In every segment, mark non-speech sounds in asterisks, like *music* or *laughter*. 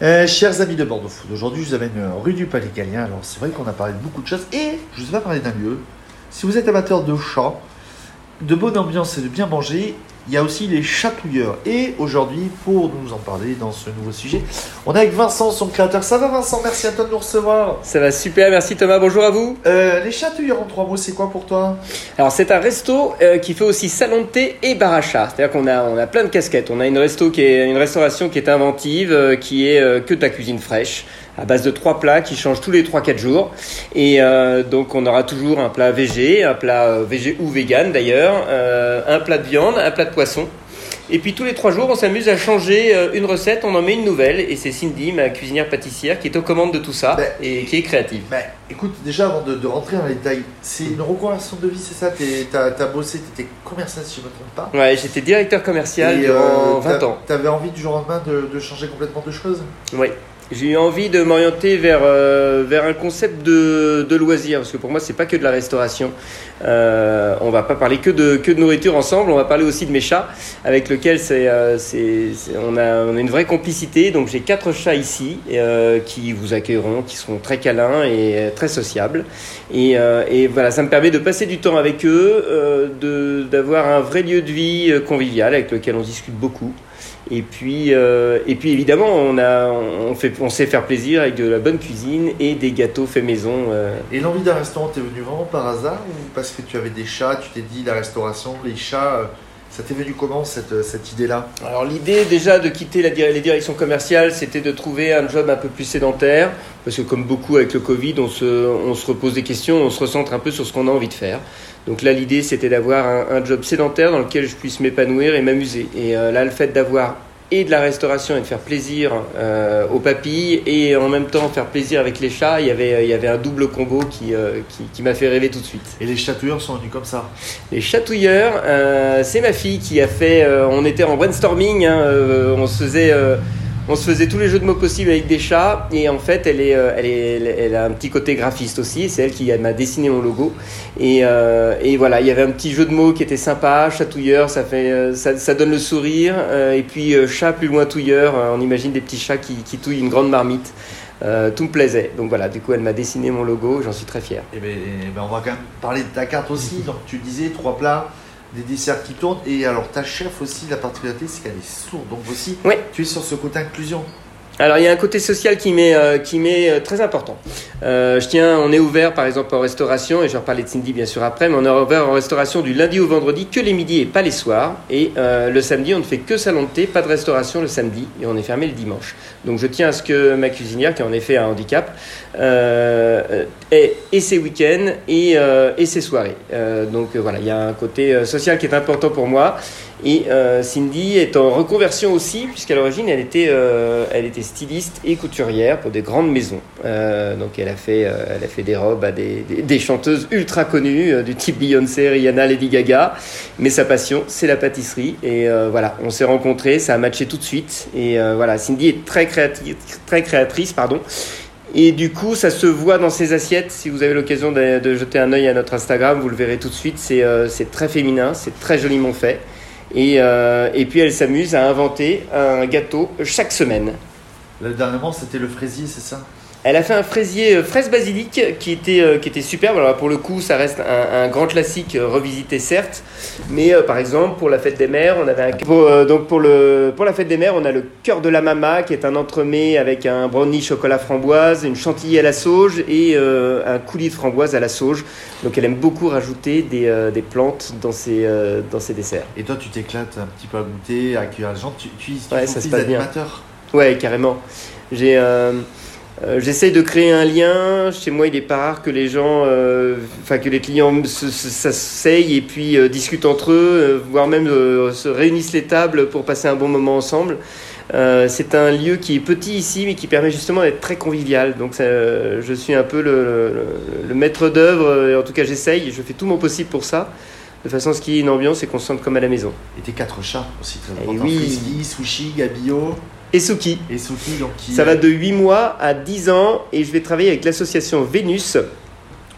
Euh, chers amis de Bordeaux Food, aujourd'hui je vous amène euh, rue du Palais Galien. Alors c'est vrai qu'on a parlé de beaucoup de choses et je vous ai pas parlé d'un lieu. Si vous êtes amateur de chats, de bonne ambiance et de bien manger, il y a aussi les chatouilleurs. Et aujourd'hui, pour nous en parler dans ce nouveau sujet, on est avec Vincent, son créateur. Ça va Vincent? Merci à toi de nous recevoir. Ça va super, merci Thomas, bonjour à vous. Euh, les chatouilleurs en trois mots, c'est quoi pour toi? Alors c'est un resto euh, qui fait aussi salon de thé et bar à chat. C'est-à-dire qu'on a, on a plein de casquettes. On a une, resto qui est, une restauration qui est inventive, euh, qui est que de la cuisine fraîche à base de trois plats qui changent tous les 3-4 jours. Et euh, donc on aura toujours un plat végé, un plat euh, végé ou vegan d'ailleurs, euh, un plat de viande, un plat de poisson. Et puis tous les trois jours, on s'amuse à changer une recette, on en met une nouvelle. Et c'est Cindy, ma cuisinière pâtissière, qui est aux commandes de tout ça Ben, et qui est créative. Bah écoute, déjà avant de, de rentrer dans les détails, c'est une reconversion de vie, c'est ça? T'as as bossé, t'étais commercial si je me trompe pas? Ouais, j'étais directeur commercial Et, durant euh, 20 t'a- ans. T'avais envie du jour au lendemain de, de changer complètement de choses? Oui. J'ai eu envie de m'orienter vers, euh, vers un concept de, de loisir, parce que pour moi, c'est pas que de la restauration. Euh, on va pas parler que de, que de nourriture ensemble, on va parler aussi de mes chats, avec lesquels c'est, euh, c'est, c'est- on, a, on a une vraie complicité. Donc j'ai quatre chats ici euh, qui vous accueilleront, qui seront très câlins et très sociables. Et, euh, et voilà, ça me permet de passer du temps avec eux, euh, d'avoir un vrai lieu de vie euh, convivial avec lequel on discute beaucoup. Et puis, et puis évidemment, on, a, on, fait, on sait faire plaisir avec de la bonne cuisine et des gâteaux faits maison. Et l'envie d'un restaurant, t'es venu vraiment par hasard ou parce que tu avais des chats, tu t'es dit la restauration, les chats, ça t'est venu comment cette, cette idée-là? Alors l'idée déjà de quitter la, les directions commerciales, c'était de trouver un job un peu plus sédentaire, parce que comme beaucoup avec le Covid, on se, on se repose des questions, on se recentre un peu sur ce qu'on a envie de faire. Donc là, l'idée, c'était d'avoir un, un job sédentaire dans lequel je puisse m'épanouir et m'amuser. Et euh, là, le fait d'avoir et de la restauration et de faire plaisir euh, aux papilles et en même temps faire plaisir avec les chats, il y avait, il y avait un double combo qui, euh, qui, qui m'a fait rêver tout de suite. Et les chatouilleurs sont venus comme ça Les chatouilleurs, euh, c'est ma fille qui a fait. euh, on était en brainstorming, hein, euh, on se faisait. On se faisait tous les jeux de mots possibles avec des chats et en fait elle, est, euh, elle, est, elle, a un petit côté graphiste aussi, c'est elle qui m'a dessiné mon logo et, euh, et voilà il y avait un petit jeu de mots qui était sympa, chatouilleur ça, fait, euh, ça, ça donne le sourire et puis chat plus loin touilleur, on imagine des petits chats qui, qui touillent une grande marmite, tout me plaisait donc voilà du coup elle m'a dessiné mon logo, j'en suis très fier. Et ben, eh ben, on va quand même parler de ta carte aussi. Donc tu disais trois plats, des desserts qui tournent. Et alors ta chef aussi, la particularité, c'est qu'elle est sourde. Donc aussi, Oui. tu es sur ce côté inclusion. Alors il y a un côté social qui m'est euh, qui m'est euh, très important. Euh, je tiens, on est ouvert par exemple en restauration et je vais de Cindy bien sûr après, mais on est ouvert en restauration du lundi au vendredi que les midis et pas les soirs. Et euh, le samedi on ne fait que salon de thé, pas de restauration le samedi et on est fermé le dimanche. Donc je tiens à ce que ma cuisinière qui a en effet un handicap euh, ait et ses week-ends et, euh, et ses soirées. Donc voilà, il y a un côté social qui est important pour moi. Et euh, Cindy est en reconversion aussi, puisqu'à l'origine, elle était, euh, elle était styliste et couturière pour des grandes maisons. Euh, donc, elle a, fait, elle a fait des robes à des, chanteuses ultra connues, du type Beyoncé, Rihanna, Lady Gaga. Mais sa passion, c'est la pâtisserie. Et voilà, on s'est rencontrés, ça a matché tout de suite. Et voilà, Cindy est très, créative, très créatrice, pardon. Et du coup, ça se voit dans ses assiettes. Si vous avez l'occasion de, de jeter un œil à notre Instagram, vous le verrez tout de suite. C'est très féminin, c'est très joliment fait. Et, euh, et puis elle s'amuse à inventer un gâteau chaque semaine. Là, dernièrement, c'était le fraisier, c'est ça? Elle a fait un fraisier euh, fraise basilic qui était, euh, qui était superbe. Alors pour le coup, ça reste un, un grand classique euh, revisité certes, mais euh, par exemple pour la fête des mères, on avait un... pour, euh, donc pour le pour la fête des mères, on a le cœur de la mama qui est un entremets avec un brownie chocolat framboise, une chantilly à la sauge et euh, un coulis de framboise à la sauge. Donc elle aime beaucoup rajouter des, des plantes dans ses dans ses desserts. Et toi, tu t'éclates un petit peu à goûter, à accueillir les gens. Tu, tu, tu Ouais, ça se passe bien. Ouais, carrément. J'ai, euh, j'essaye de créer un lien. Chez moi, il est pas rare que les gens, euh, enfin que les clients se- se- s'asseyent et puis euh, discutent entre eux, voire même se réunissent les tables pour passer un bon moment ensemble. C'est un lieu qui est petit ici, mais qui permet justement d'être très convivial. Donc, ça, je suis un peu le, le- le maître d'œuvre. et En tout cas, j'essaye. Je fais tout mon possible pour ça, de façon à ce qu'il y ait une ambiance et qu'on se sente comme à la maison. Et tes quatre chats aussi, très Eh important. oui. Frisky, Sushi, Gabio Et Suki. et Suki. Donc, qui, Ça va de 8 mois à 10 ans et je vais travailler avec l'association Vénus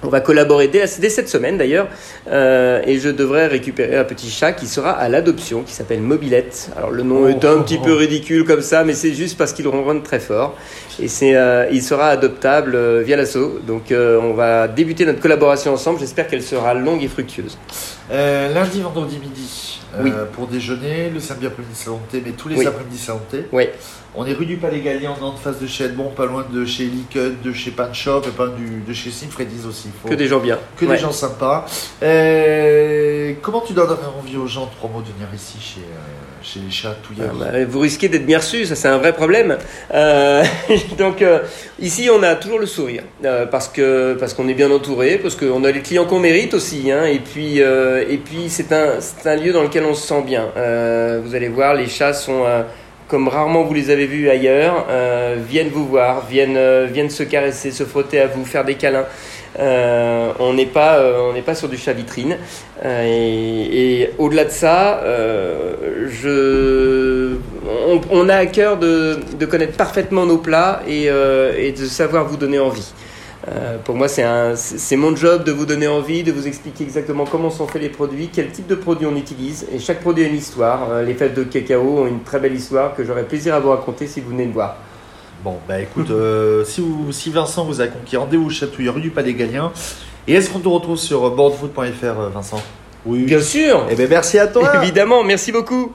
On va collaborer dès, dès cette semaine d'ailleurs, euh, et je devrais récupérer un petit chat qui sera à l'adoption, qui s'appelle Mobilette. Alors le nom Oh, est un oh, petit oh. peu ridicule comme ça, mais c'est juste parce qu'il ronronne très fort. Et c'est, euh, il sera adoptable euh, via l'assaut. Donc on va débuter notre collaboration ensemble. J'espère qu'elle sera longue et fructueuse. Lundi, vendredi midi, Oui. pour déjeuner, le samedi après-midi salon thé, mais tous les Oui. après-midi salon thé. Oui. On est rue du Palais Gallien, on est en face de chez Edmond, pas loin de chez Licut, de chez Pan Shop et pas du, de chez Simfreddy's aussi. Faut- Que des gens bien. que Ouais. des gens sympas. Euh, comment tu donnerais envie aux gens, trois mots, de venir ici chez, euh, chez les chats Ah, touilleurs bah, vous risquez d'être bien reçu, ça c'est un vrai problème. Euh, *laughs* donc euh, ici on a toujours le sourire parce que parce qu'on est bien entouré, parce qu'on a les clients qu'on mérite aussi, hein, et puis et puis c'est un un lieu dans lequel on se sent bien. Vous allez voir, les chats sont comme rarement vous les avez vus ailleurs, euh, viennent vous voir, viennent euh, viennent se caresser, se frotter à vous, faire des câlins. Euh, on n'est pas on pas sur du chat vitrine. Et au-delà de ça, je, on, a à cœur de, connaître parfaitement nos plats et de savoir vous donner envie. Euh, pour moi, c'est un- c'est c'est mon job de vous donner envie, de vous expliquer exactement comment sont faits les produits, quel type de produits on utilise. Et chaque produit a une histoire. Euh, les fêtes de cacao ont une très belle histoire que j'aurais plaisir à vous raconter si vous venez me voir. Bon, bah écoute, euh, si, vous, si Vincent vous a conquis, rendez-vous chez Chatouilleur, rue du Palais Gallien. Et est-ce qu'on te retrouve sur boardfoot.fr, Vincent? Oui. Bien sûr Eh bien, merci à toi *laughs* Évidemment, merci beaucoup